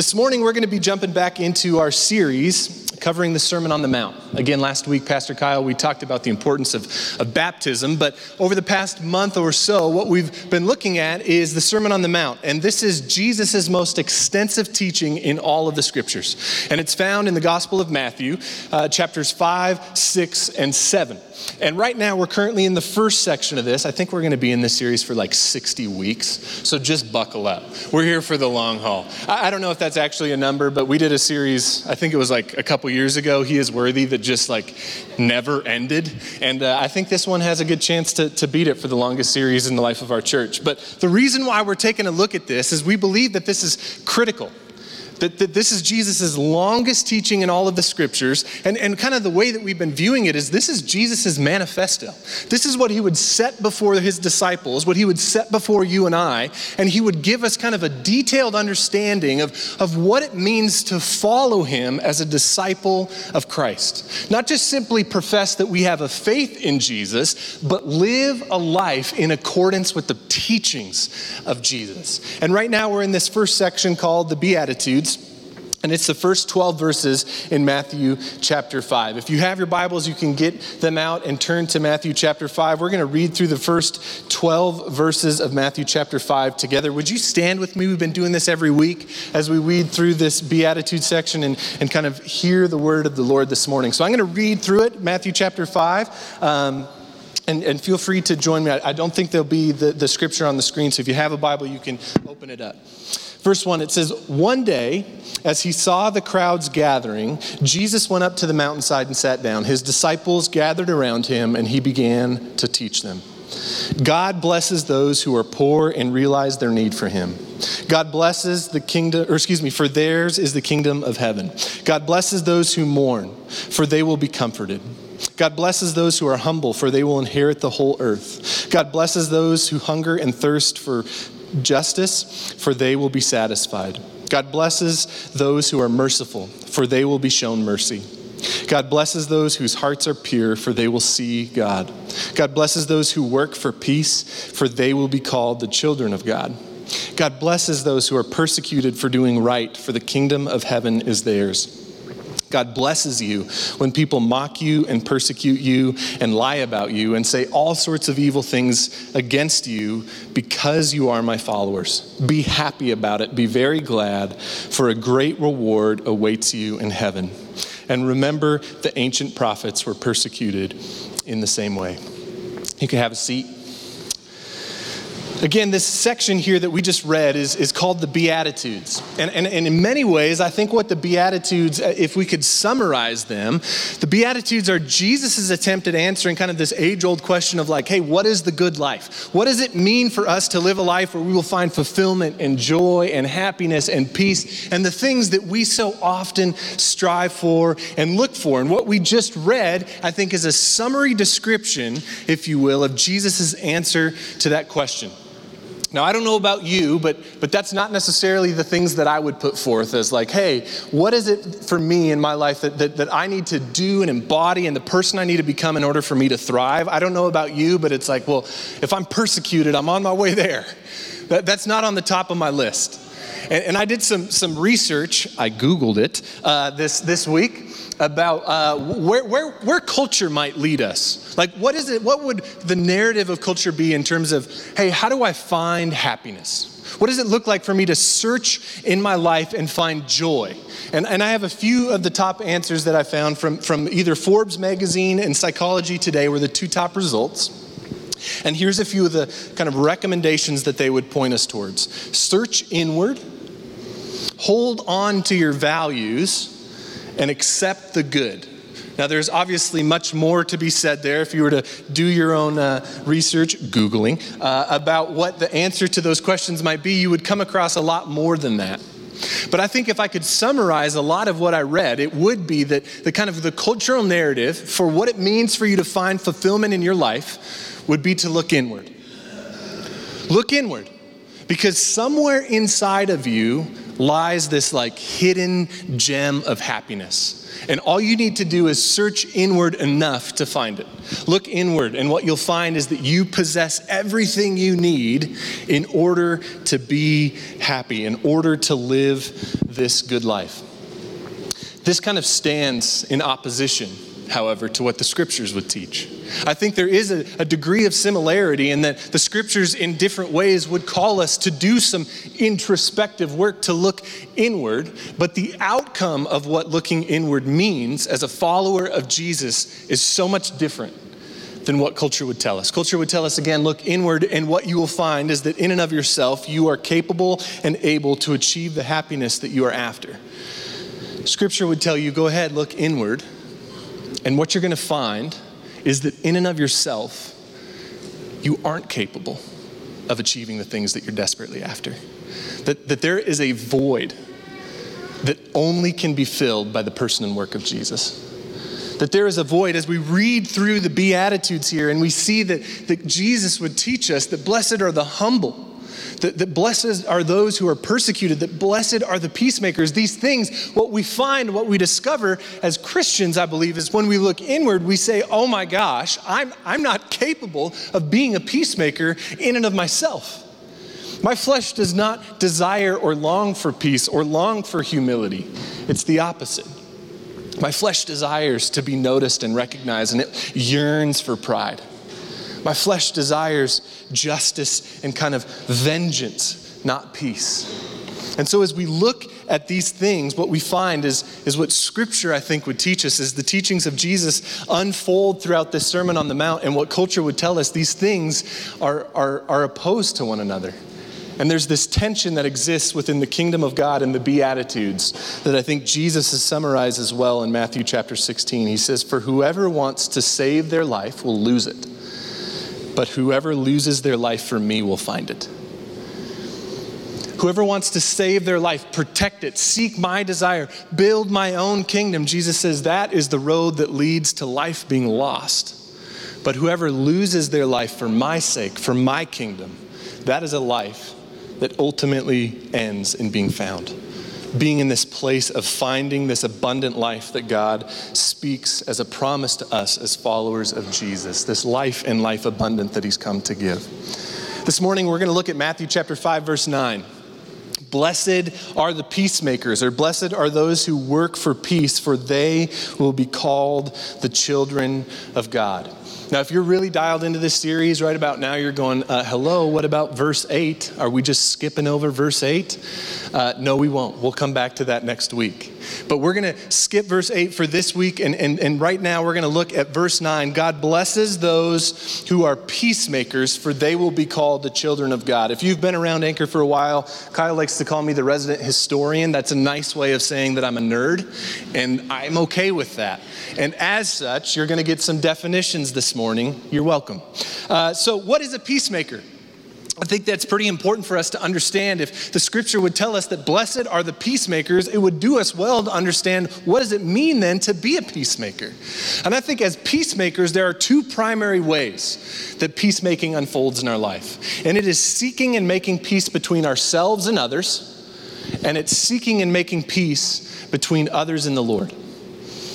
This morning, we're going to be jumping back into our series covering the Sermon on the Mount. Again, last week, Pastor Kyle, we talked about the importance of, of baptism, but over the past month or so, what we've been looking at is the Sermon on the Mount. And this is Jesus' most extensive teaching in all of the scriptures. And it's found in the Gospel of Matthew, uh, chapters 5, 6, and 7. And right now, we're currently in the first section of this. I think we're going to be in this series for like 60 weeks. So just buckle up. We're here for the long haul. I, I don't know if that's actually a number, but we did a series, I think it was like a couple years ago, He is Worthy, that just like never ended. And uh, I think this one has a good chance to, to beat it for the longest series in the life of our church. But the reason why we're taking a look at this is we believe that this is critical that, that this is Jesus' longest teaching in all of the scriptures. And, and kind of the way that we've been viewing it is this is Jesus' manifesto. This is what he would set before his disciples, what he would set before you and I. And he would give us kind of a detailed understanding of, of what it means to follow him as a disciple of Christ. Not just simply profess that we have a faith in Jesus, but live a life in accordance with the teachings of Jesus. And right now we're in this first section called the Beatitudes. And it's the first 12 verses in Matthew chapter 5. If you have your Bibles, you can get them out and turn to Matthew chapter 5. We're going to read through the first 12 verses of Matthew chapter 5 together. Would you stand with me? We've been doing this every week as we read through this Beatitude section and, and kind of hear the word of the Lord this morning. So I'm going to read through it, Matthew chapter 5. Um, and, and, feel free to join me. I, I don't think there'll be the, the scripture on the screen, so if you have a Bible, you can open it up. Verse 1, it says, One day, as he saw the crowds gathering, Jesus went up to the mountainside and sat down. His disciples gathered around him, and he began to teach them. God blesses those who are poor and realize their need for him. God blesses the kingdom, or excuse me, for theirs is the kingdom of heaven. God blesses those who mourn, for they will be comforted. God blesses those who are humble, for they will inherit the whole earth. God blesses those who hunger and thirst for justice, for they will be satisfied. God blesses those who are merciful, for they will be shown mercy. God blesses those whose hearts are pure, for they will see God. God blesses those who work for peace, for they will be called the children of God. God blesses those who are persecuted for doing right, for the kingdom of heaven is theirs. God blesses you when people mock you and persecute you and lie about you and say all sorts of evil things against you because you are my followers. Be happy about it. Be very glad, for a great reward awaits you in heaven. And remember, the ancient prophets were persecuted in the same way. You can have a seat. Again, this section here that we just read is, is called the Beatitudes. And, and, and in many ways, I think what the Beatitudes, uh, if we could summarize them, the Beatitudes are Jesus' attempt at answering kind of this age old question of like, hey, what is the good life? What does it mean for us to live a life where we will find fulfillment and joy and happiness and peace and the things that we so often strive for and look for? And what we just read, I think, is a summary description, if you will, of Jesus' answer to that question. Now, I don't know about you, but, but that's not necessarily the things that I would put forth as like, hey, what is it for me in my life that, that, that I need to do and embody and the person I need to become in order for me to thrive? I don't know about you, but it's like, well, if I'm persecuted, I'm on my way there. That, that's not on the top of my list. And, and I did some, some research, I Googled it uh, this, this week about uh, where, where, where culture might lead us. Like, what is it? What would the narrative of culture be in terms of, hey, how do I find happiness? What does it look like for me to search in my life and find joy? And, and I have a few of the top answers that I found from, from either Forbes magazine and Psychology Today were the two top results. And here's a few of the kind of recommendations that they would point us towards search inward, hold on to your values, and accept the good. Now, there's obviously much more to be said there if you were to do your own uh, research, Googling, uh, about what the answer to those questions might be. You would come across a lot more than that. But I think if I could summarize a lot of what I read, it would be that the kind of the cultural narrative for what it means for you to find fulfillment in your life would be to look inward. Look inward. Because somewhere inside of you lies this like hidden gem of happiness. And all you need to do is search inward enough to find it. Look inward, and what you'll find is that you possess everything you need in order to be happy, in order to live this good life. This kind of stands in opposition, however, to what the scriptures would teach. I think there is a, a, degree of similarity in that the scriptures, in different ways, would call us to do some introspective work to look inward, but the outcome of what looking inward means as a follower of Jesus is so much different than what culture would tell us. Culture would tell us again, look inward, and what you will find is that in and of yourself, you are capable and able to achieve the happiness that you are after. Scripture would tell you, go ahead, look inward, and what you're going to find is that in and of yourself, you aren't capable of achieving the things that you're desperately after. That, that there is a void that only can be filled by the person and work of Jesus. That there is a void as we read through the Beatitudes here and we see that, that Jesus would teach us that blessed are the humble that, that blessed are those who are persecuted, that blessed are the peacemakers. These things, what we find, what we discover as Christians, I believe, is when we look inward, we say, oh my gosh, I'm, I'm not capable of being a peacemaker in and of myself. My flesh does not desire or long for peace or long for humility. It's the opposite. My flesh desires to be noticed and recognized, and it yearns for pride. My flesh desires justice and kind of vengeance, not peace. And so, as we look at these things, what we find is, is what Scripture, I think, would teach us, is the teachings of Jesus unfold throughout this Sermon on the Mount, and what culture would tell us, these things are, are, are opposed to one another. And there's this tension that exists within the kingdom of God and the Beatitudes that I think Jesus has summarized as well in Matthew chapter 16. He says, For whoever wants to save their life will lose it but whoever loses their life for me will find it. Whoever wants to save their life, protect it, seek my desire, build my own kingdom, Jesus says that is the road that leads to life being lost. But whoever loses their life for my sake, for my kingdom, that is a life that ultimately ends in being found being in this place of finding this abundant life that God speaks as a promise to us as followers of Jesus, this life and life abundant that He's come to give. This morning, we're going to look at Matthew chapter 5, verse 9. Blessed are the peacemakers, or blessed are those who work for peace, for they will be called the children of God. Now, if you're really dialed into this series right about now, you're going, uh, hello, what about verse 8? Are we just skipping over verse 8? Uh, no, we won't. We'll come back to that next week. But we're going to skip verse 8 for this week, and, and, and right now we're going to look at verse 9. God blesses those who are peacemakers, for they will be called the children of God. If you've been around Anchor for a while, Kyle likes to call me the resident historian. That's a nice way of saying that I'm a nerd, and I'm okay with that. And as such, you're going to get some definitions this morning. You're welcome. Uh, so, what is a peacemaker? I think that's pretty important for us to understand. If the scripture would tell us that blessed are the peacemakers, it would do us well to understand what does it mean then to be a peacemaker. And I think as peacemakers, there are two primary ways that peacemaking unfolds in our life. And it is seeking and making peace between ourselves and others, and it's seeking and making peace between others and the Lord.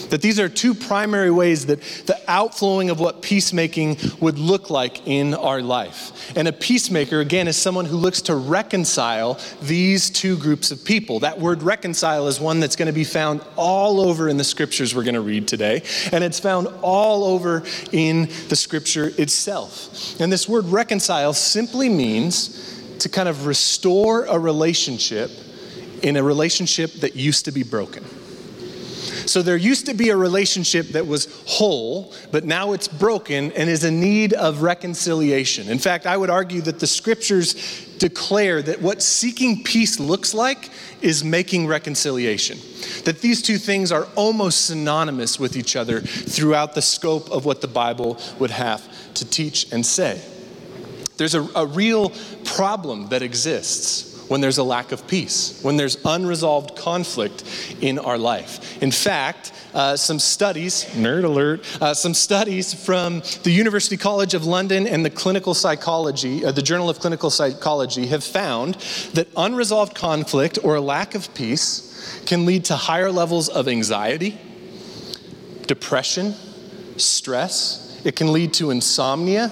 That these are two primary ways that the outflowing of what peacemaking would look like in our life. And a peacemaker, again, is someone who looks to reconcile these two groups of people. That word reconcile is one that's going to be found all over in the scriptures we're going to read today, and it's found all over in the scripture itself. And this word reconcile simply means to kind of restore a relationship in a relationship that used to be broken. So there used to be a relationship that was whole, but now it's broken and is in need of reconciliation. In fact, I would argue that the scriptures declare that what seeking peace looks like is making reconciliation. That these two things are almost synonymous with each other throughout the scope of what the Bible would have to teach and say. There's a, a real problem that exists when there's a lack of peace, when there's unresolved conflict in our life. In fact, uh, some studies, nerd alert, uh, some studies from the University College of London and the Clinical Psychology, uh, the Journal of Clinical Psychology, have found that unresolved conflict or a lack of peace can lead to higher levels of anxiety, depression, stress. It can lead to insomnia,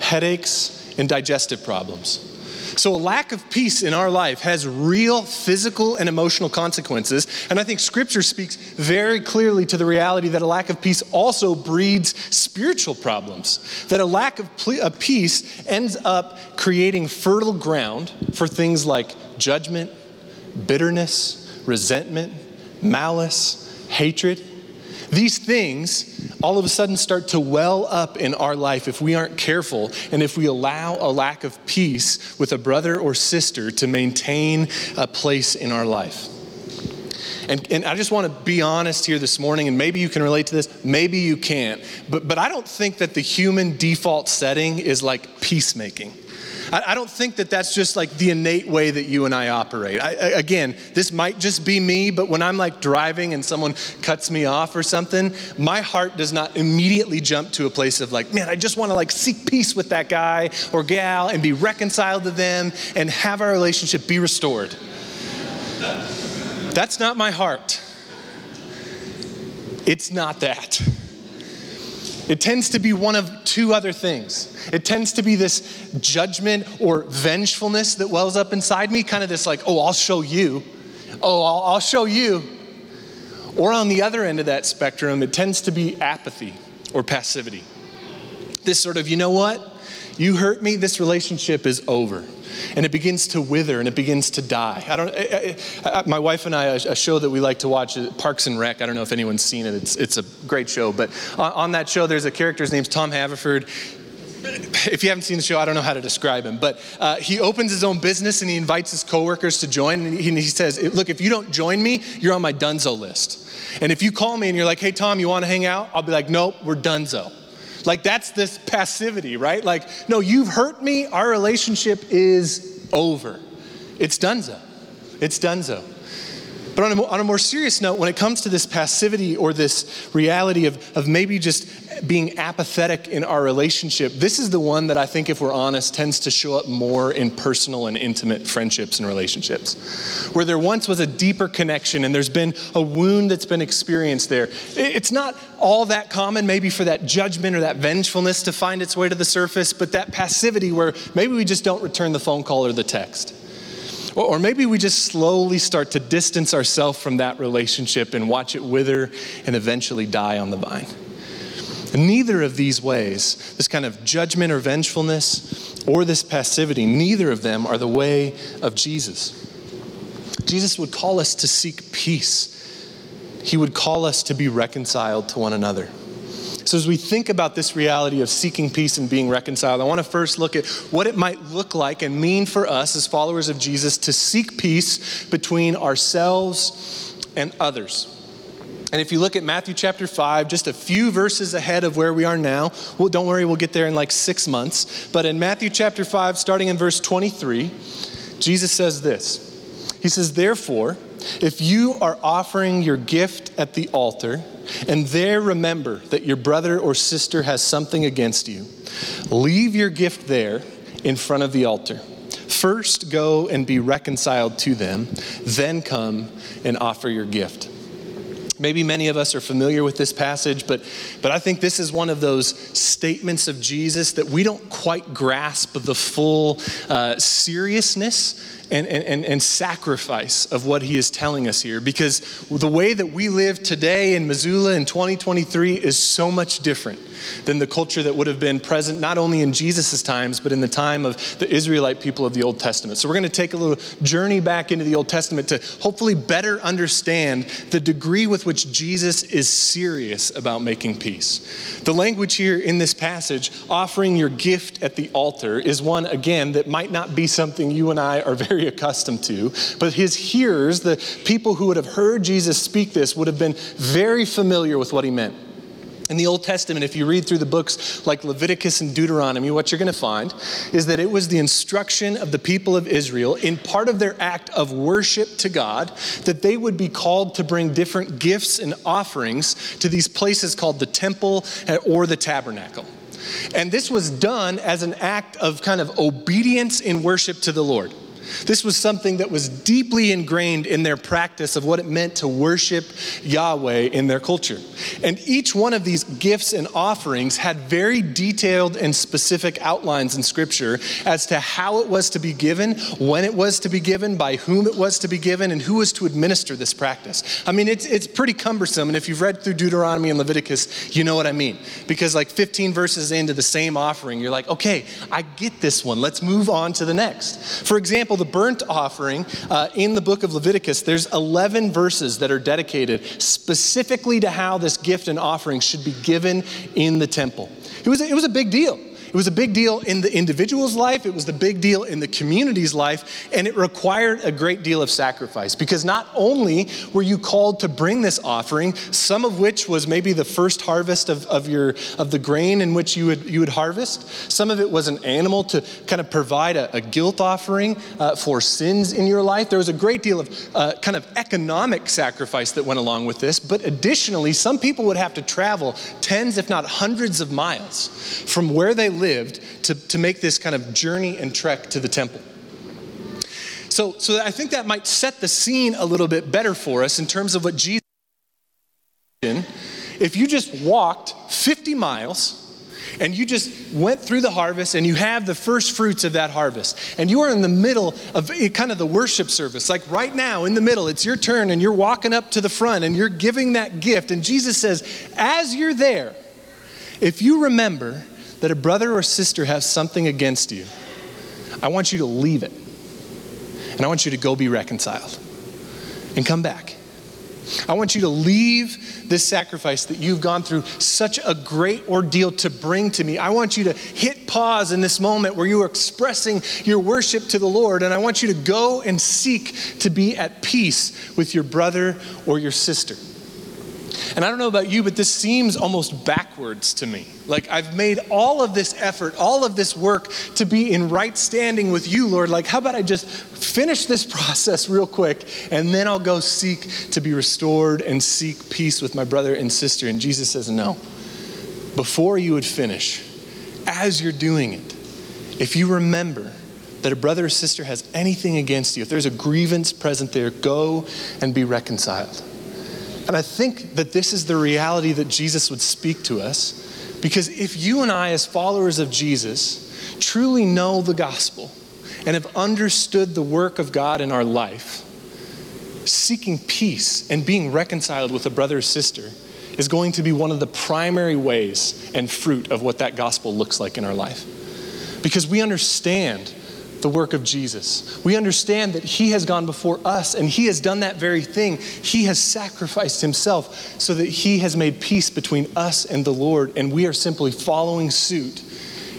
headaches, and digestive problems. So, a lack of peace in our life has real physical and emotional consequences. And I think Scripture speaks very clearly to the reality that a lack of peace also breeds spiritual problems. That a lack of, of peace ends up creating fertile ground for things like judgment, bitterness, resentment, malice, hatred. These things all of a sudden start to well up in our life if we aren't careful and if we allow a lack of peace with a brother or sister to maintain a place in our life. And, and I just want to be honest here this morning, and maybe you can relate to this, maybe you can't. But, but I don't think that the human default setting is like peacemaking. I, I don't think that that's just like the innate way that you and I operate. I, I, again, this might just be me, but when I'm like driving and someone cuts me off or something, my heart does not immediately jump to a place of like, man, I just want to like seek peace with that guy or gal and be reconciled to them and have our relationship be restored. That's not my heart. It's not that. It tends to be one of two other things. It tends to be this judgment or vengefulness that wells up inside me, kind of this like, oh, I'll show you. Oh, I'll, I'll show you. Or on the other end of that spectrum, it tends to be apathy or passivity. This sort of, you know what? You hurt me, this relationship is over and it begins to wither and it begins to die. I don't. I, I, my wife and I, a show that we like to watch, Parks and Rec. I don't know if anyone's seen it. It's it's a great show. But on, on that show, there's a character. His name's Tom Haverford if you haven't seen the show, I don't know how to describe him, but uh, he opens his own business and he invites his coworkers to join. And he, and he, says, Look, if you don't join me, you're on my dunzo list. And if you call me and you're like, Hey, Tom, you want to hang out? I'll be like, Nope, we're dunzo. Like, that's this passivity, right? Like, no, you've hurt me. Our relationship is over. It's donezo. It's donezo. But on a, on a, more serious note, when it comes to this passivity or this reality of, of maybe just being apathetic in our relationship, this is the one that I think, if we're honest, tends to show up more in personal and intimate friendships and relationships. Where there once was a deeper connection and there's been a wound that's been experienced there. It's not all that common, maybe, for that judgment or that vengefulness to find its way to the surface, but that passivity where maybe we just don't return the phone call or the text. Or maybe we just slowly start to distance ourselves from that relationship and watch it wither and eventually die on the vine. Neither of these ways, this kind of judgment or vengefulness or this passivity, neither of them are the way of Jesus. Jesus would call us to seek peace. He would call us to be reconciled to one another. So, as we think about this reality of seeking peace and being reconciled, I want to first look at what it might look like and mean for us as followers of Jesus to seek peace between ourselves and others. And if you look at Matthew chapter 5, just a few verses ahead of where we are now, well, don't worry, we'll get there in like six months. But in Matthew chapter 5, starting in verse 23, Jesus says this He says, Therefore, if you are offering your gift at the altar, and there remember that your brother or sister has something against you, leave your gift there in front of the altar. First go and be reconciled to them, then come and offer your gift. Maybe many of us are familiar with this passage, but, but I think this is one of those statements of Jesus that we don't quite grasp the full uh, seriousness and, and, and sacrifice of what he is telling us here because the way that we live today in Missoula in 2023 is so much different than the culture that would have been present not only in Jesus' times, but in the time of the Israelite people of the Old Testament. So we're going to take a little journey back into the Old Testament to hopefully better understand the degree with which Jesus is serious about making peace. The language here in this passage, offering your gift at the altar, is one, again, that might not be something you and I are very accustomed to, but his hearers, the people who would have heard Jesus speak this, would have been very familiar with what he meant. In the Old Testament, if you read through the books like Leviticus and Deuteronomy, what you're going to find is that it was the instruction of the people of Israel in part of their act of worship to God that they would be called to bring different gifts and offerings to these places called the temple or the tabernacle. And this was done as an act of kind of obedience in worship to the Lord. This was something that was deeply ingrained in their practice of what it meant to worship Yahweh in their culture. And each one of these gifts and offerings had very detailed and specific outlines in Scripture as to how it was to be given, when it was to be given, by whom it was to be given, and who was to administer this practice. I mean, it's, it's pretty cumbersome. And if you've read through Deuteronomy and Leviticus, you know what I mean. Because, like 15 verses into the same offering, you're like, okay, I get this one. Let's move on to the next. For example, example, the burnt offering uh, in the book of Leviticus, there's 11 verses that are dedicated specifically to how this gift and offering should be given in the temple. It was, it was a big deal. It was a big deal in the individual's life, it was the big deal in the community's life, and it required a great deal of sacrifice because not only were you called to bring this offering, some of which was maybe the first harvest of, of, your, of the grain in which you would, you would harvest, some of it was an animal to kind of provide a, a guilt offering uh, for sins in your life. There was a great deal of uh, kind of economic sacrifice that went along with this, but additionally, some people would have to travel tens, if not hundreds of miles from where they lived to, to make this kind of journey and trek to the temple. So, so I think that might set the scene a little bit better for us in terms of what Jesus if you just walked 50 miles and you just went through the harvest and you have the first fruits of that harvest and you are in the middle of kind of the worship service like right now in the middle it's your turn and you're walking up to the front and you're giving that gift and jesus says as you're there if you remember that a brother or sister has something against you, I want you to leave it. And I want you to go be reconciled and come back. I want you to leave this sacrifice that you've gone through such a great ordeal to bring to me. I want you to hit pause in this moment where you are expressing your worship to the Lord, and I want you to go and seek to be at peace with your brother or your sister. And I don't know about you, but this seems almost backwards to me. Like I've made all of this effort, all of this work to be in right standing with you, Lord. Like, how about I just finish this process real quick and then I'll go seek to be restored and seek peace with my brother and sister? And Jesus says, no. Before you would finish, as you're doing it, if you remember, that a brother or sister has anything against you, if there's a grievance present there, go and be reconciled. And I think that this is the reality that Jesus would speak to us. Because if you and I, as followers of Jesus, truly know the gospel and have understood the work of God in our life, seeking peace and being reconciled with a brother or sister is going to be one of the primary ways and fruit of what that gospel looks like in our life. Because we understand the work of Jesus. We understand that He has gone before us and He has done that very thing. He has sacrificed Himself so that He has made peace between us and the Lord, and we are simply following suit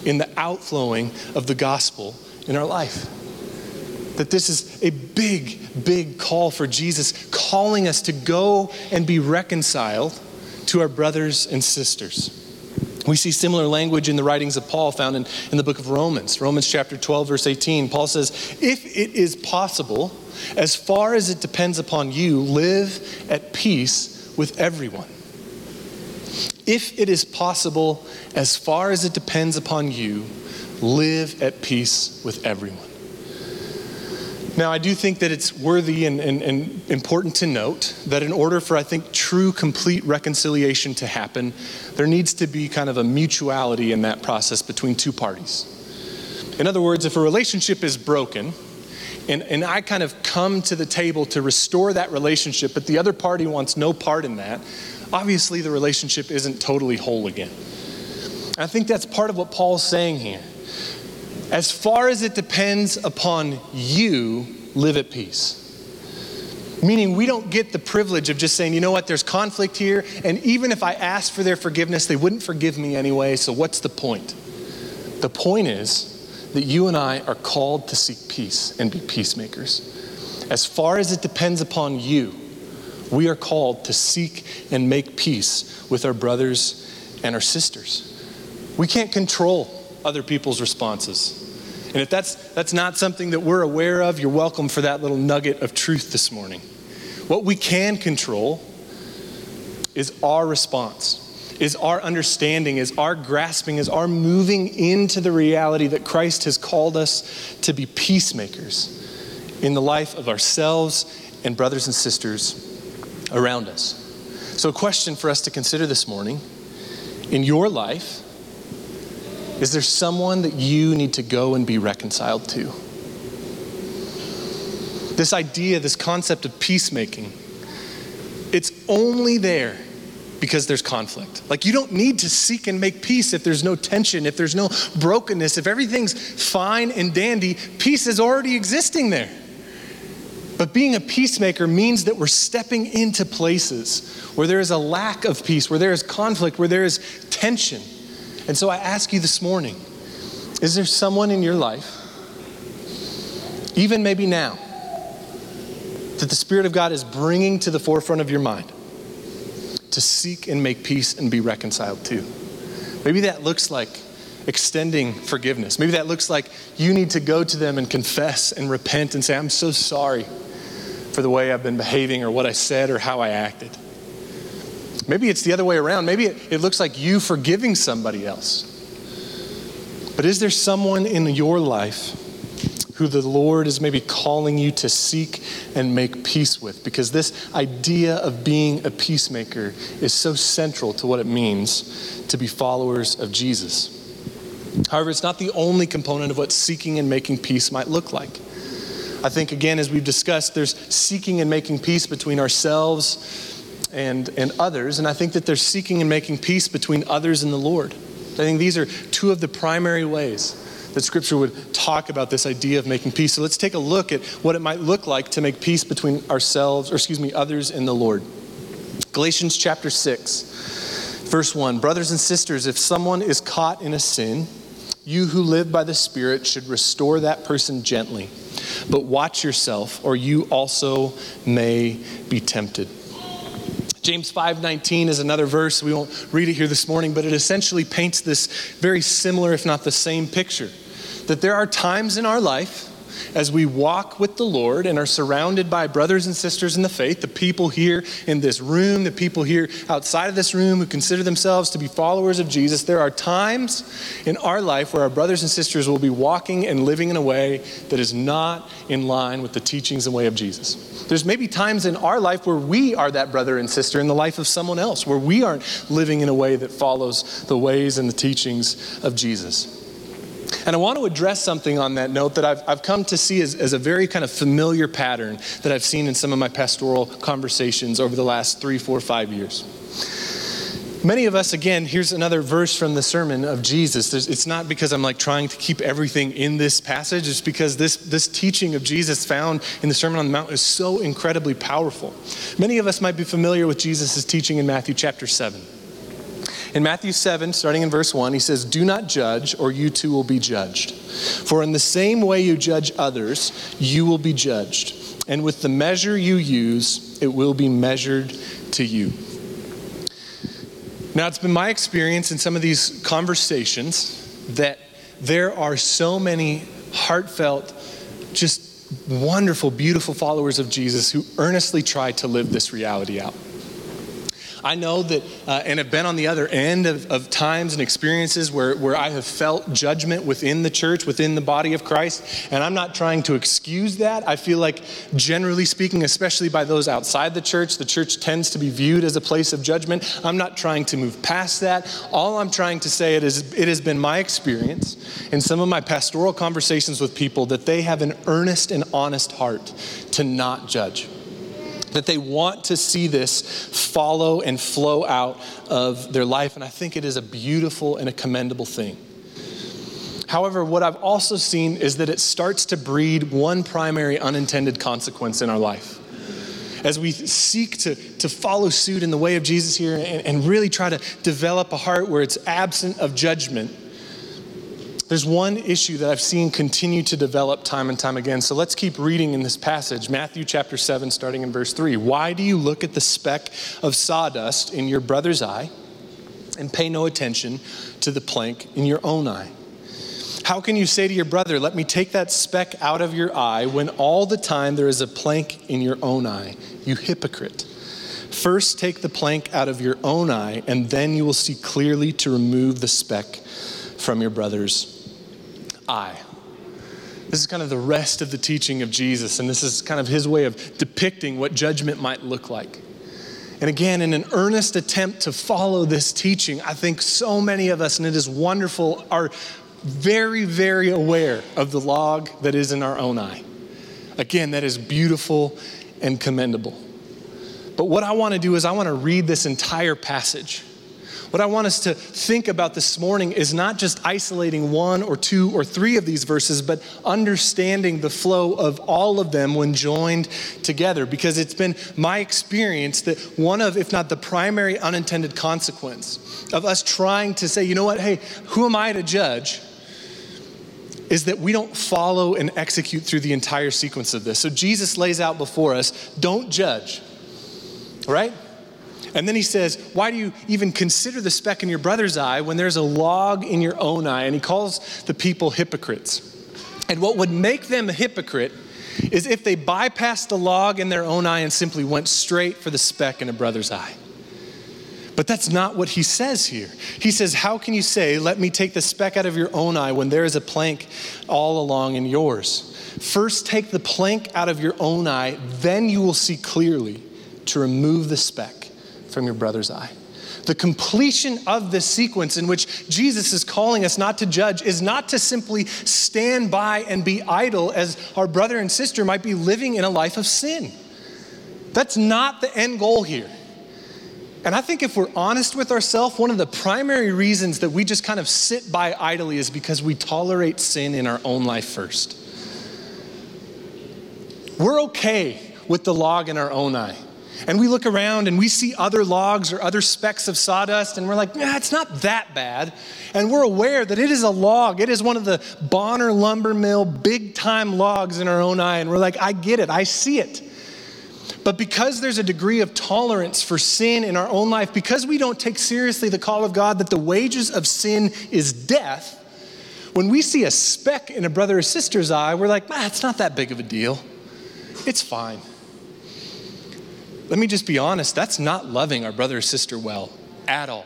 in the outflowing of the gospel in our life. That this is a big, big call for Jesus, calling us to go and be reconciled to our brothers and sisters. We see similar language in the writings of Paul found in, in the book of Romans. Romans chapter 12, verse 18. Paul says, If it is possible, as far as it depends upon you, live at peace with everyone. If it is possible, as far as it depends upon you, live at peace with everyone. Now, I do think that it's worthy and, and, and, important to note that in order for, I think, true, complete reconciliation to happen, there needs to be kind of a mutuality in that process between two parties. In other words, if a relationship is broken, and, and I kind of come to the table to restore that relationship, but the other party wants no part in that, obviously the relationship isn't totally whole again. I think that's part of what Paul's saying here as far as it depends upon you, live at peace. Meaning, we don't get the privilege of just saying, you know what, there's conflict here, and even if I asked for their forgiveness, they wouldn't forgive me anyway, so what's the point? The point is that you and I are called to seek peace and be peacemakers. As far as it depends upon you, we are called to seek and make peace with our brothers and our sisters. We can't control other people's responses. And if that's, that's not something that we're aware of, you're welcome for that little nugget of truth this morning. What we can control is our response, is our understanding, is our grasping, is our moving into the reality that Christ has called us to be peacemakers in the life of ourselves and brothers and sisters around us. So, a question for us to consider this morning in your life is there someone that you need to go and be reconciled to? This idea, this concept of peacemaking, it's only there because there's conflict. Like, you don't need to seek and make peace if there's no tension, if there's no brokenness, if everything's fine and dandy, peace is already existing there. But being a peacemaker means that we're stepping into places where there is a lack of peace, where there is conflict, where there is tension. And so I ask you this morning is there someone in your life, even maybe now, that the Spirit of God is bringing to the forefront of your mind to seek and make peace and be reconciled to? Maybe that looks like extending forgiveness. Maybe that looks like you need to go to them and confess and repent and say, I'm so sorry for the way I've been behaving or what I said or how I acted. Maybe it's the other way around. Maybe it, it looks like you forgiving somebody else. But is there someone in your life who the Lord is maybe calling you to seek and make peace with? Because this idea of being a peacemaker is so central to what it means to be followers of Jesus. However, it's not the only component of what seeking and making peace might look like. I think, again, as we've discussed, there's seeking and making peace between ourselves and, and others. And I think that they're seeking and making peace between others and the Lord. I think these are two of the primary ways that Scripture would talk about this idea of making peace. So let's take a look at what it might look like to make peace between ourselves, or excuse me, others and the Lord. Galatians chapter 6, verse 1 Brothers and sisters, if someone is caught in a sin, you who live by the Spirit should restore that person gently. But watch yourself, or you also may be tempted. James 5:19 is another verse. We won't read it here this morning, but it essentially paints this very similar if not the same picture. That there are times in our life as we walk with the Lord and are surrounded by brothers and sisters in the faith, the people here in this room, the people here outside of this room who consider themselves to be followers of Jesus, there are times in our life where our brothers and sisters will be walking and living in a way that is not in line with the teachings and way of Jesus. There's maybe times in our life where we are that brother and sister in the life of someone else, where we aren't living in a way that follows the ways and the teachings of Jesus. And I want to address something on that note that I've, I've come to see as, as a very kind of familiar pattern that I've seen in some of my pastoral conversations over the last three, four, five years. Many of us, again, here's another verse from the sermon of Jesus. There's, it's not because I'm like trying to keep everything in this passage, it's because this, this teaching of Jesus found in the Sermon on the Mount is so incredibly powerful. Many of us might be familiar with Jesus' teaching in Matthew chapter 7. In Matthew 7, starting in verse 1, he says, Do not judge, or you too will be judged. For in the same way you judge others, you will be judged. And with the measure you use, it will be measured to you. Now, it's been my experience in some of these conversations that there are so many heartfelt, just wonderful, beautiful followers of Jesus who earnestly try to live this reality out. I know that, uh, and have been on the other end of, of times and experiences where, where I have felt judgment within the church, within the body of Christ. And I'm not trying to excuse that. I feel like, generally speaking, especially by those outside the church, the church tends to be viewed as a place of judgment. I'm not trying to move past that. All I'm trying to say it is it has been my experience in some of my pastoral conversations with people that they have an earnest and honest heart to not judge that they want to see this follow and flow out of their life. And I think it is a beautiful and a commendable thing. However, what I've also seen is that it starts to breed one primary unintended consequence in our life. As we seek to, to follow suit in the way of Jesus here and, and really try to develop a heart where it's absent of judgment, there's one issue that I've seen continue to develop time and time again. So let's keep reading in this passage, Matthew chapter 7, starting in verse 3. Why do you look at the speck of sawdust in your brother's eye and pay no attention to the plank in your own eye? How can you say to your brother, Let me take that speck out of your eye, when all the time there is a plank in your own eye? You hypocrite. First, take the plank out of your own eye, and then you will see clearly to remove the speck from your brother's eye. This is kind of the rest of the teaching of Jesus, and this is kind of his way of depicting what judgment might look like. And again, in an earnest attempt to follow this teaching, I think so many of us, and it is wonderful, are very, very aware of the log that is in our own eye. Again, that is beautiful and commendable. But what I want to do is, I want to read this entire passage. What I want us to think about this morning is not just isolating one or two or three of these verses, but understanding the flow of all of them when joined together. Because it's been my experience that one of, if not the primary unintended consequence of us trying to say, you know what, hey, who am I to judge? Is that we don't follow and execute through the entire sequence of this. So Jesus lays out before us don't judge, right? And then he says, Why do you even consider the speck in your brother's eye when there's a log in your own eye? And he calls the people hypocrites. And what would make them a hypocrite is if they bypassed the log in their own eye and simply went straight for the speck in a brother's eye. But that's not what he says here. He says, How can you say, Let me take the speck out of your own eye when there is a plank all along in yours? First, take the plank out of your own eye, then you will see clearly to remove the speck from your brother's eye. The completion of this sequence in which Jesus is calling us not to judge is not to simply stand by and be idle as our brother and sister might be living in a life of sin. That's not the end goal here. And I think if we're honest with ourselves, one of the primary reasons that we just kind of sit by idly is because we tolerate sin in our own life first. We're okay with the log in our own eye. And we look around and we see other logs or other specks of sawdust, and we're like, nah, it's not that bad. And we're aware that it is a log. It is one of the Bonner lumber mill big time logs in our own eye. And we're like, I get it, I see it. But because there's a degree of tolerance for sin in our own life, because we don't take seriously the call of God that the wages of sin is death, when we see a speck in a brother or sister's eye, we're like, ah, it's not that big of a deal. It's fine let me just be honest, that's not loving our brother or sister well at all.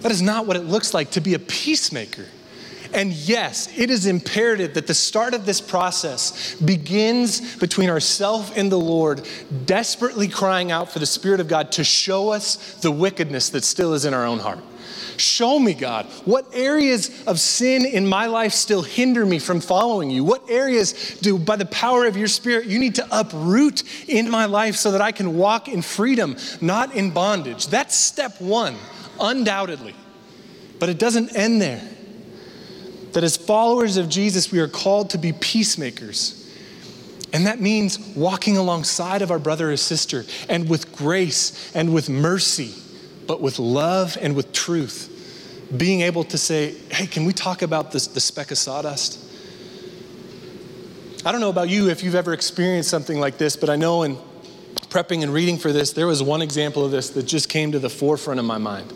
That is not what it looks like to be a peacemaker. And yes, it is imperative that the start of this process begins between ourselves and the Lord, desperately crying out for the Spirit of God to show us the wickedness that still is in our own heart. Show me, God, what areas of sin in my life still hinder me from following you? What areas do, by the power of your Spirit, you need to uproot in my life so that I can walk in freedom, not in bondage? That's step one, undoubtedly. But it doesn't end there. That as followers of Jesus, we are called to be peacemakers. And that means walking alongside of our brother or sister and with grace and with mercy but with love and with truth. Being able to say, hey, can we talk about this, the speck of sawdust? I don't know about you if you've ever experienced something like this, but I know in prepping and reading for this, there was one example of this that just came to the forefront of my mind.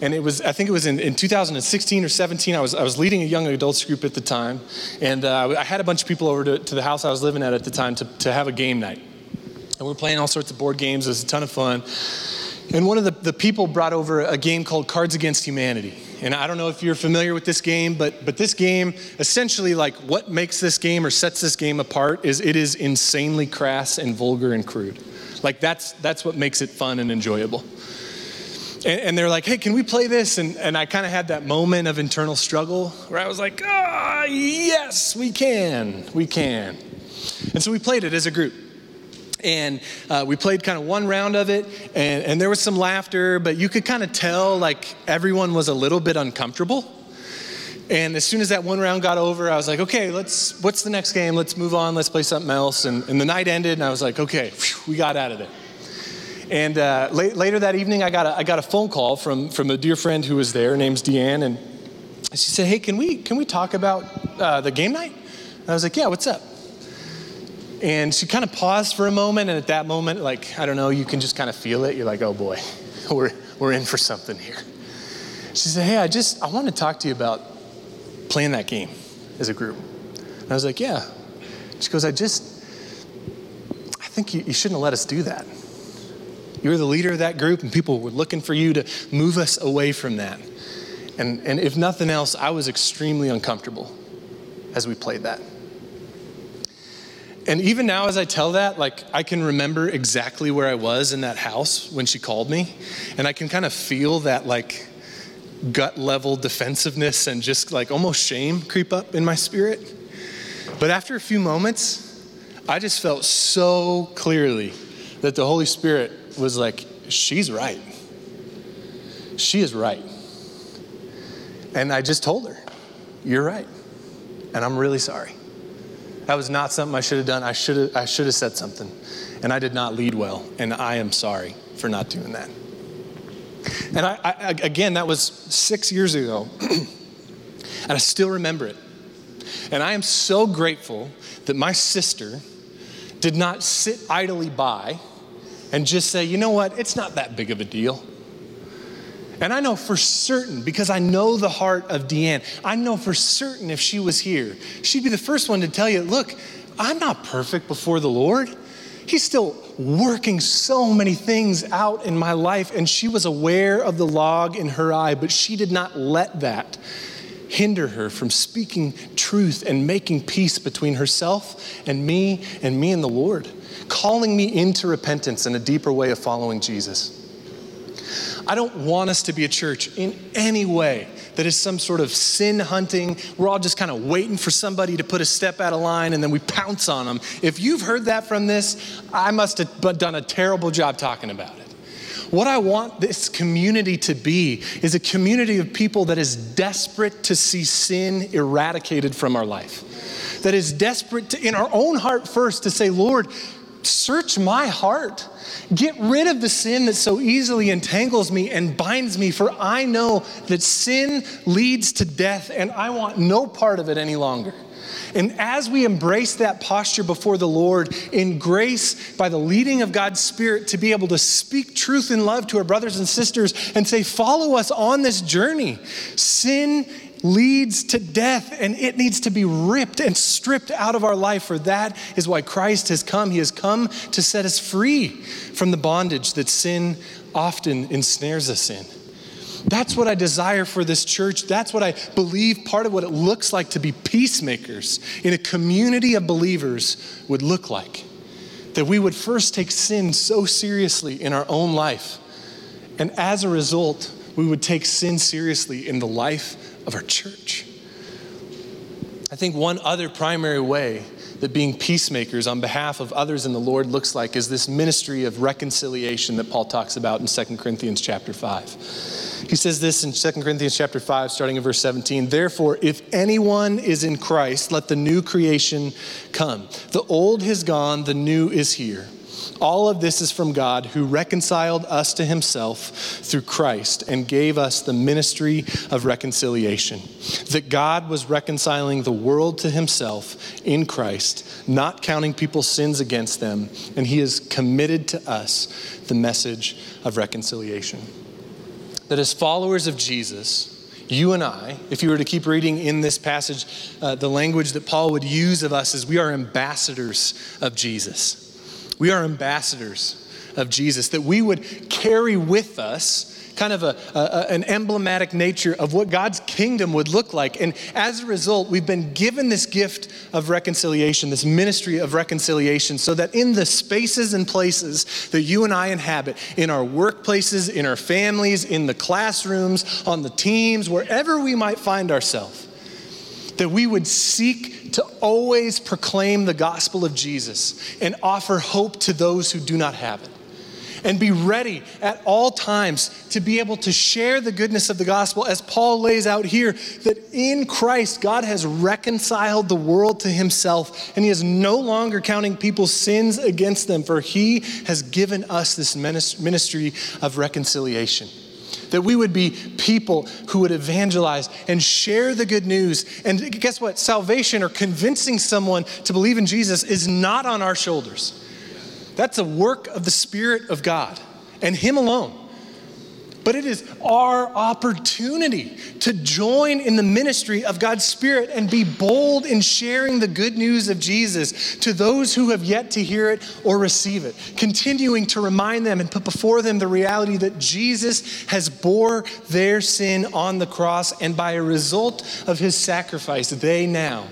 And it was, I think it was in, in 2016 or 17, I was, I was leading a young adults group at the time. And uh, I had a bunch of people over to, to the house I was living at at the time to, to have a game night. And we were playing all sorts of board games. It was a ton of fun. And one of the, the people brought over a game called Cards Against Humanity. And I don't know if you're familiar with this game, but, but this game, essentially, like what makes this game or sets this game apart is it is insanely crass and vulgar and crude. Like that's, that's what makes it fun and enjoyable. And, and they're like, hey, can we play this? And, and I kind of had that moment of internal struggle where I was like, ah, yes, we can, we can. And so we played it as a group. And uh, we played kind of one round of it, and, and there was some laughter, but you could kind of tell like everyone was a little bit uncomfortable. And as soon as that one round got over, I was like, okay, let's, what's the next game? Let's move on, let's play something else. And, and the night ended, and I was like, okay, whew, we got out of there. And uh, late, later that evening, I got, a, I got a phone call from, from a dear friend who was there. Her name's Deanne, and she said, hey, can we, can we talk about uh, the game night? And I was like, yeah, what's up? And she kind of paused for a moment, and at that moment, like, I don't know, you can just kind of feel it. You're like, oh boy, we're, we're in for something here. She said, Hey, I just, I want to talk to you about playing that game as a group. And I was like, Yeah. She goes, I just, I think you, you shouldn't have let us do that. You were the leader of that group, and people were looking for you to move us away from that. And, and if nothing else, I was extremely uncomfortable as we played that. And even now, as I tell that, like I can remember exactly where I was in that house when she called me. And I can kind of feel that, like, gut level defensiveness and just like almost shame creep up in my spirit. But after a few moments, I just felt so clearly that the Holy Spirit was like, she's right. She is right. And I just told her, you're right. And I'm really sorry. That was not something I should have done. I should have, I should have said something. And I did not lead well. And I am sorry for not doing that. And I, I, again, that was six years ago. and I still remember it. And I am so grateful that my sister did not sit idly by and just say, you know what, it's not that big of a deal. And I know for certain, because I know the heart of Deanne, I know for certain if she was here, she'd be the first one to tell you, look, I'm not perfect before the Lord. He's still working so many things out in my life, and she was aware of the log in her eye, but she did not let that hinder her from speaking truth and making peace between herself and me and me and the Lord, calling me into repentance and a deeper way of following Jesus. I don't want us to be a church in any way that is some sort of sin hunting. We're all just kind of waiting for somebody to put a step out of line and then we pounce on them. If you've heard that from this, I must have done a terrible job talking about it. What I want this community to be is a community of people that is desperate to see sin eradicated from our life. That is desperate to, in our own heart first, to say, Lord, search my heart. Get rid of the sin that so easily entangles me and binds me, for I know that sin leads to death, and I want no part of it any longer. And as we embrace that posture before the Lord in grace by the leading of God's Spirit to be able to speak truth in love to our brothers and sisters and say, Follow us on this journey. Sin leads to death and it needs to be ripped and stripped out of our life, for that is why Christ has come. He has come to set us free from the bondage that sin often ensnares us in. That's what I desire for this church. That's what I believe part of what it looks like to be peacemakers in a community of believers would look like. That we would first take sin so seriously in our own life. And as a result, we would take sin seriously in the life of our church. I think one other primary way that being peacemakers on behalf of others in the Lord looks like is this ministry of reconciliation that Paul talks about in 2 Corinthians chapter 5. He says this in 2 Corinthians chapter 5 starting in verse 17, "Therefore if anyone is in Christ, let the new creation come. The old has gone, the new is here." All of this is from God who reconciled us to himself through Christ and gave us the ministry of reconciliation. That God was reconciling the world to himself in Christ, not counting people's sins against them, and he has committed to us the message of reconciliation. That as followers of Jesus, you and I, if you were to keep reading in this passage, uh, the language that Paul would use of us is we are ambassadors of Jesus. We are ambassadors of Jesus, that we would carry with us kind of a, a, an emblematic nature of what God's kingdom would look like. And as a result, we've been given this gift of reconciliation, this ministry of reconciliation, so that in the spaces and places that you and I inhabit, in our workplaces, in our families, in the classrooms, on the teams, wherever we might find ourselves, that we would seek to always proclaim the gospel of Jesus and offer hope to those who do not have it. And be ready at all times to be able to share the goodness of the gospel, as Paul lays out here that in Christ, God has reconciled the world to himself, and he is no longer counting people's sins against them, for he has given us this ministry of reconciliation that we would be people who would evangelize and share the good news. And guess what? Salvation or convincing someone to believe in Jesus is not on our shoulders. That's a work of the Spirit of God and Him alone. But it is our opportunity to join in the ministry of God's Spirit and be bold in sharing the good news of Jesus to those who have yet to hear it or receive it, continuing to remind them and put before them the reality that Jesus has bore their sin on the cross and by a result of his sacrifice they now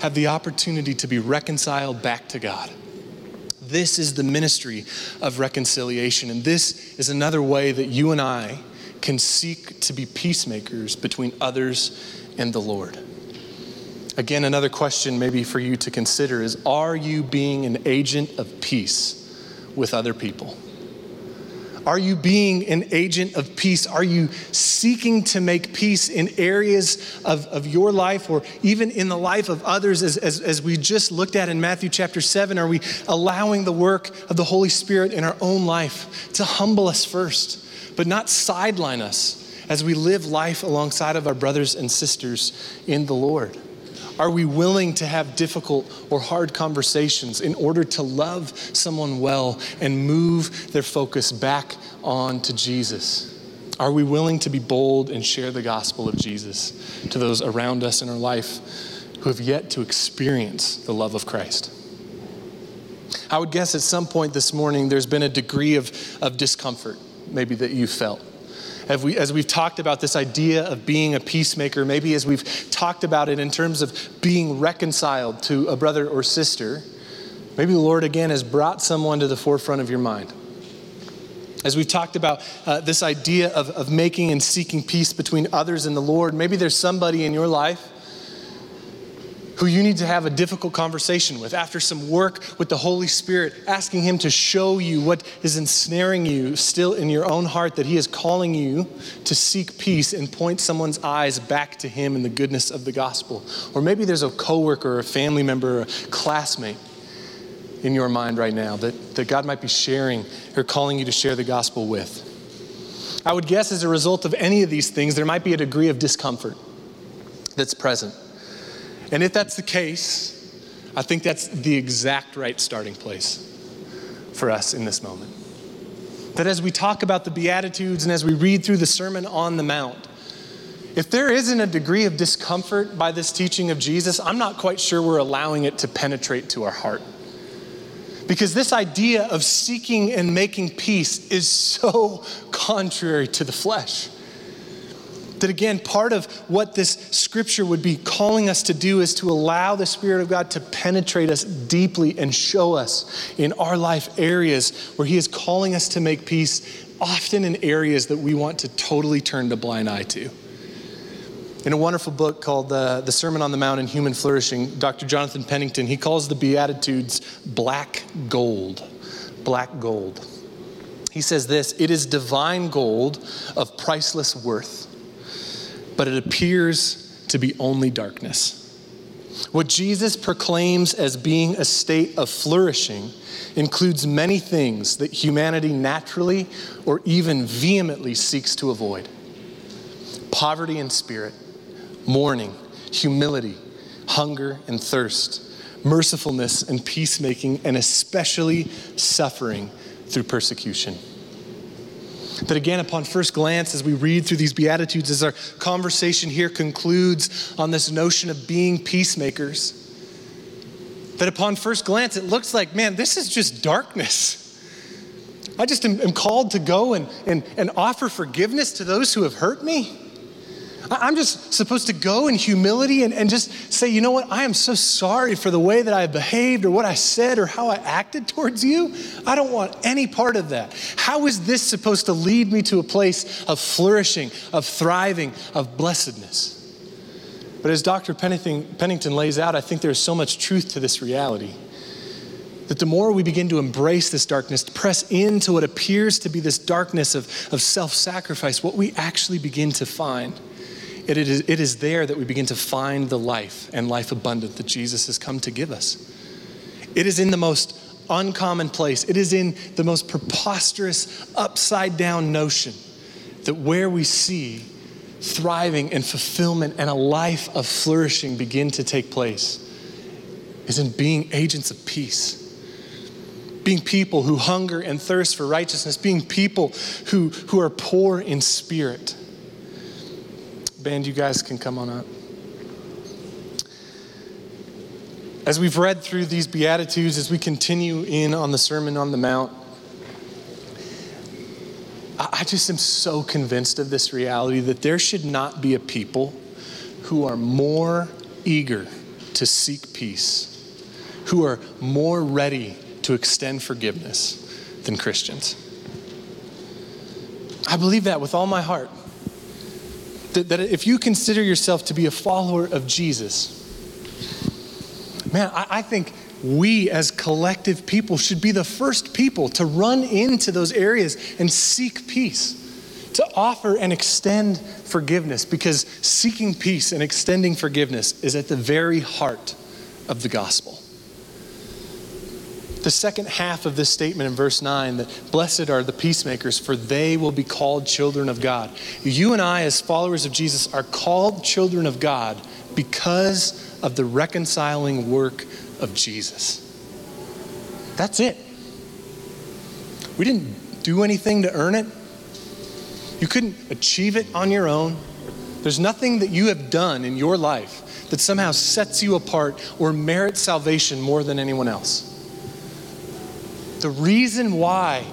have the opportunity to be reconciled back to God. This is the ministry of reconciliation. And this is another way that you and I can seek to be peacemakers between others and the Lord. Again, another question maybe for you to consider is Are you being an agent of peace with other people? Are you being an agent of peace? Are you seeking to make peace in areas of, of your life or even in the life of others, as, as, as we just looked at in Matthew chapter 7? Are we allowing the work of the Holy Spirit in our own life to humble us first, but not sideline us as we live life alongside of our brothers and sisters in the Lord? Are we willing to have difficult or hard conversations in order to love someone well and move their focus back on to Jesus? Are we willing to be bold and share the gospel of Jesus to those around us in our life who have yet to experience the love of Christ? I would guess at some point this morning there's been a degree of, of discomfort, maybe that you felt as, we, as we've talked about this idea of being a peacemaker, maybe as we've talked about it in terms of being reconciled to a brother or sister, maybe the Lord again has brought someone to the forefront of your mind. As we've talked about uh, this idea of, of making and seeking peace between others and the Lord, maybe there's somebody in your life who you need to have a difficult conversation with after some work with the Holy Spirit, asking Him to show you what is ensnaring you still in your own heart, that He is calling you to seek peace and point someone's eyes back to Him and the goodness of the gospel. Or maybe there's a coworker, or a family member, or a classmate in your mind right now that, that God might be sharing or calling you to share the gospel with. I would guess as a result of any of these things, there might be a degree of discomfort that's present. And if that's the case, I think that's the exact right starting place for us in this moment. That as we talk about the Beatitudes and as we read through the Sermon on the Mount, if there isn't a degree of discomfort by this teaching of Jesus, I'm not quite sure we're allowing it to penetrate to our heart. Because this idea of seeking and making peace is so contrary to the flesh. That again, part of what this scripture would be calling us to do is to allow the Spirit of God to penetrate us deeply and show us in our life areas where He is calling us to make peace, often in areas that we want to totally turn a blind eye to. In a wonderful book called uh, The Sermon on the Mount and Human Flourishing, Dr. Jonathan Pennington, he calls the Beatitudes black gold. Black gold. He says this it is divine gold of priceless worth but it appears to be only darkness. What Jesus proclaims as being a state of flourishing includes many things that humanity naturally or even vehemently seeks to avoid poverty and spirit, mourning, humility, hunger and thirst, mercifulness and peacemaking, and especially suffering through persecution. That again, upon first glance, as we read through these Beatitudes, as our conversation here concludes on this notion of being peacemakers, that upon first glance, it looks like, man, this is just darkness. I just am, am called to go and, and, and offer forgiveness to those who have hurt me. I'm just supposed to go in humility and, and just say, you know what? I am so sorry for the way that I behaved or what I said or how I acted towards you. I don't want any part of that. How is this supposed to lead me to a place of flourishing, of thriving, of blessedness? But as Dr. Pennington, Pennington lays out, I think there's so much truth to this reality that the more we begin to embrace this darkness, to press into what appears to be this darkness of, of self sacrifice, what we actually begin to find it is, it is there that we begin to find the life and life abundant that Jesus has come to give us. It is in the most uncommon place, it is in the most preposterous, upside down notion that where we see thriving and fulfillment and a life of flourishing begin to take place is in being agents of peace. being people who hunger and thirst for righteousness, being people who, who are poor in spirit. Band, you guys can come on up. As we've read through these Beatitudes, as we continue in on the Sermon on the Mount, I just am so convinced of this reality that there should not be a people who are more eager to seek peace, who are more ready to extend forgiveness than Christians. I believe that with all my heart. That, that if you consider yourself to be a follower of Jesus, man, I, I think we as collective people should be the first people to run into those areas and seek peace, to offer and extend forgiveness, because seeking peace and extending forgiveness is at the very heart of the gospel. The second half of this statement in verse 9 that blessed are the peacemakers, for they will be called children of God. You and I, as followers of Jesus, are called children of God because of the reconciling work of Jesus. That's it. We didn't do anything to earn it. You couldn't achieve it on your own. There's nothing that you have done in your life that somehow sets you apart or merits salvation more than anyone else. The reason why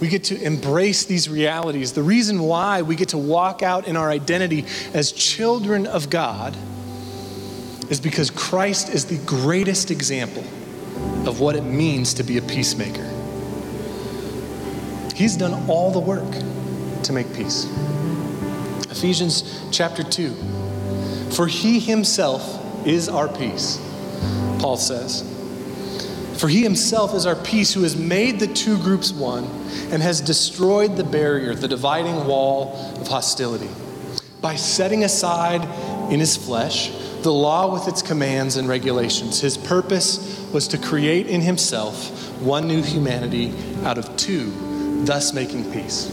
we get to embrace these realities, the reason why we get to walk out in our identity as children of God is because Christ is the greatest example of what it means to be a peacemaker. He's done all the work to make peace. Ephesians chapter 2. For he himself is our peace, Paul says. For he himself is our peace, who has made the two groups one and has destroyed the barrier, the dividing wall of hostility, by setting aside in his flesh the law with its commands and regulations. His purpose was to create in himself one new humanity out of two, thus making peace.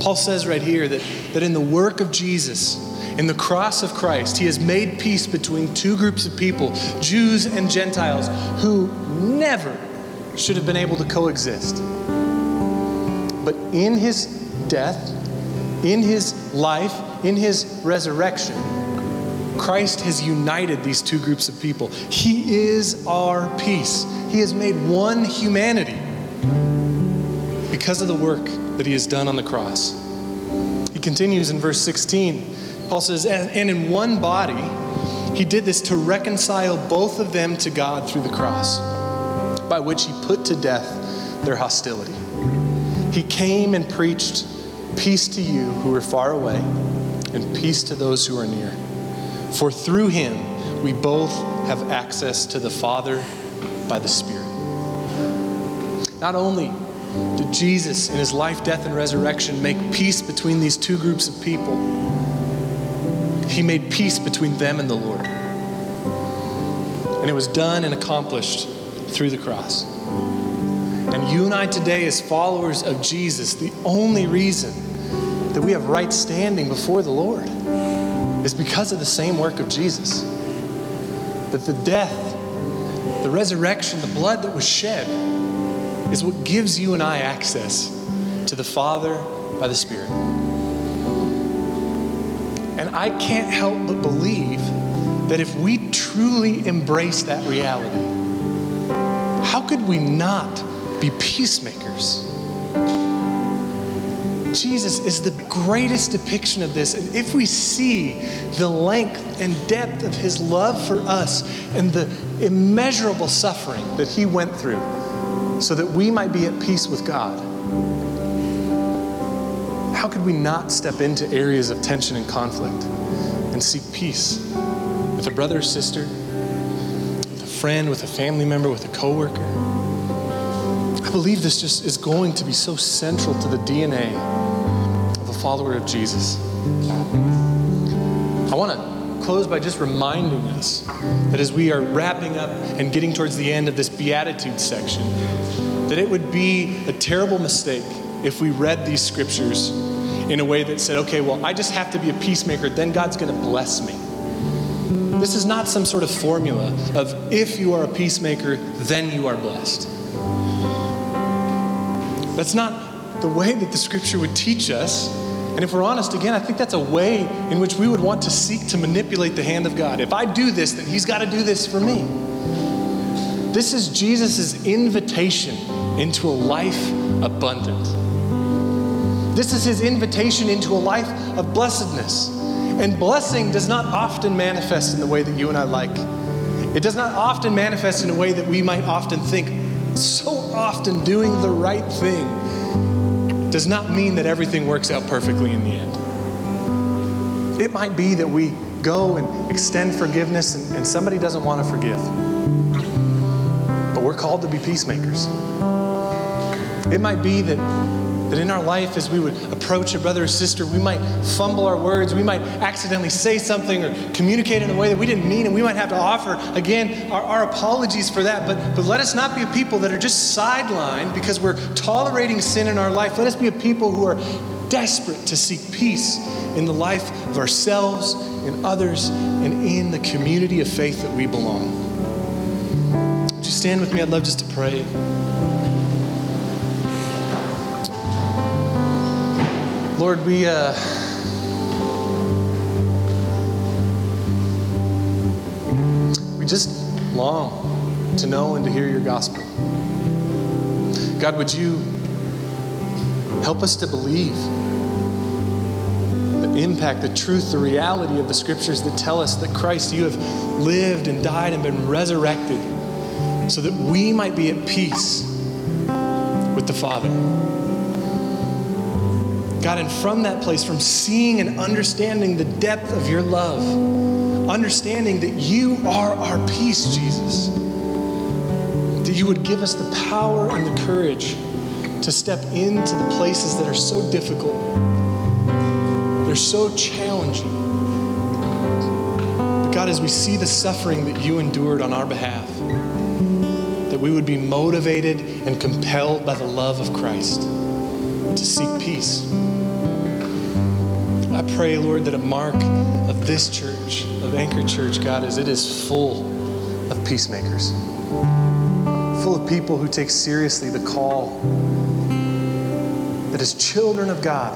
Paul says right here that, that in the work of Jesus, in the cross of Christ, he has made peace between two groups of people, Jews and Gentiles, who never should have been able to coexist. But in his death, in his life, in his resurrection, Christ has united these two groups of people. He is our peace. He has made one humanity because of the work that he has done on the cross. He continues in verse 16. Paul says, and, in one body, he did this to reconcile both of them to God through the cross, by which he put to death their hostility. He came and preached peace to you who are far away, and peace to those who are near. For through him we both have access to the Father by the Spirit. Not only did Jesus, in his life, death, and resurrection, make peace between these two groups of people, he made peace between them and the Lord. And it was done and accomplished through the cross. And you and I today, as followers of Jesus, the only reason that we have right standing before the Lord is because of the same work of Jesus. That the death, the resurrection, the blood that was shed is what gives you and I access to the Father by the Spirit. I can't help but believe that if we truly embrace that reality, how could we not be peacemakers? Jesus is the greatest depiction of this. And if we see the length and depth of his love for us and the immeasurable suffering that he went through so that we might be at peace with God, how could we not step into areas of tension and conflict and seek peace with a brother or sister, with a friend, with a family member, with a coworker? I believe this just is going to be so central to the DNA of a follower of Jesus. I want to close by just reminding us that as we are wrapping up and getting towards the end of this Beatitude section, that it would be a terrible mistake if we read these scriptures in a way that said, okay, well, I just have to be a peacemaker, then God's going to bless me. This is not some sort of formula of if you are a peacemaker, then you are blessed. That's not the way that the scripture would teach us. And if we're honest, again, I think that's a way in which we would want to seek to manipulate the hand of God. If I do this, then He's got to do this for me. This is Jesus' invitation into a life abundant. This is His invitation into a life of blessedness. And blessing does not often manifest in the way that you and I like. It does not often manifest in a way that we might often think. So often, doing the right thing does not mean that everything works out perfectly in the end. It might be that we go and extend forgiveness and, and somebody doesn't want to forgive. But we're called to be peacemakers. It might be that that in our life, as we would approach a brother or sister, we might fumble our words, we might accidentally say something or communicate in a way that we didn't mean, and we might have to offer, again, our, our apologies for that. But, but let us not be a people that are just sidelined because we're tolerating sin in our life. Let us be a people who are desperate to seek peace in the life of ourselves, in others, and in the community of faith that we belong. Would you stand with me? I'd love just to pray. Lord, we uh, we just long to know and to hear your gospel. God, would you help us to believe the impact, the truth, the reality of the scriptures that tell us that Christ, you have lived and died and been resurrected so that we might be at peace with the Father. God, and from that place, from seeing and understanding the depth of your love, understanding that you are our peace, Jesus, that you would give us the power and the courage to step into the places that are so difficult, they're so challenging. But God, as we see the suffering that you endured on our behalf, that we would be motivated and compelled by the love of Christ to seek peace. Pray, Lord, that a mark of this church, of Anchor Church, God, is it is full of peacemakers, full of people who take seriously the call that as children of God,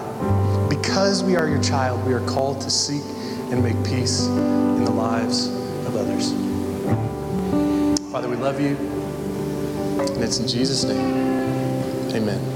because we are your child, we are called to seek and make peace in the lives of others. Father, we love you, and it's in Jesus' name. Amen.